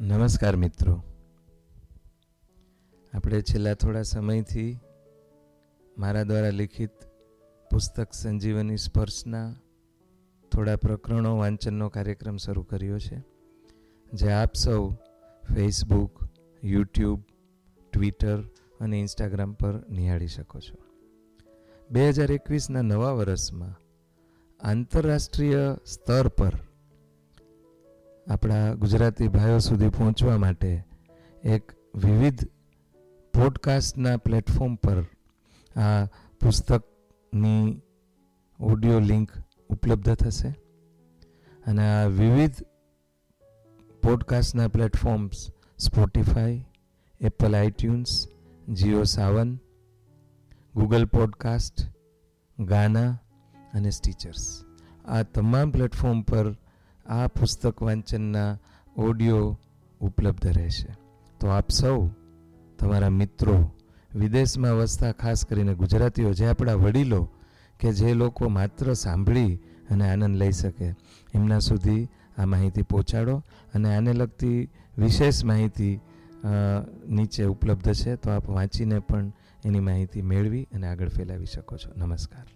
નમસ્કાર મિત્રો. આપણે છેલ્લા થોડા સમયથી મારા દ્વારા લિખિત પુસ્તક સંજીવની સ્પર્શના થોડા પ્રકરણો, વાંચનનો કાર્યક્રમ શરૂ કર્યો છે, જે આપ સૌ ફેસબુક યુટ્યુબ ટ્વિટર અને ઇન્સ્ટાગ્રામ પર નિહાળી શકો છો. બે હજાર એકવીસના નવા વર્ષમાં આંતરરાષ્ટ્રીય સ્તર પર આપણા ગુજરાતી ભાઈઓ સુધી પહોંચવા માટે એક વિવિધ પોડકાસ્ટના પ્લેટફોર્મ પર આ પુસ્તકની ઓડિયો લિંક ઉપલબ્ધ થશે. અને આ વિવિધ પોડકાસ્ટના platforms Spotify Apple iTunes Jio Saavn Google podcast Gaana અને સ્ટીચર્સ આ તમામ પ્લેટફોર્મ પર આ પુસ્તક વાંચનના ઓડિયો ઉપલબ્ધ રહેશે. તો આપ સૌ, તમારા મિત્રો, વિદેશમાં વસતા ખાસ કરીને ગુજરાતીઓ, જે આપણા વડીલો કે જે લોકો માત્ર સાંભળી અને આનંદ લઈ શકે, એમના સુધી આ માહિતી પહોંચાડો અને આને લગતી વિશેષ માહિતી નીચે ઉપલબ્ધ છે. તો આપ વાંચીને પણ એની માહિતી મેળવી અને આગળ ફેલાવી શકો છો. નમસ્કાર.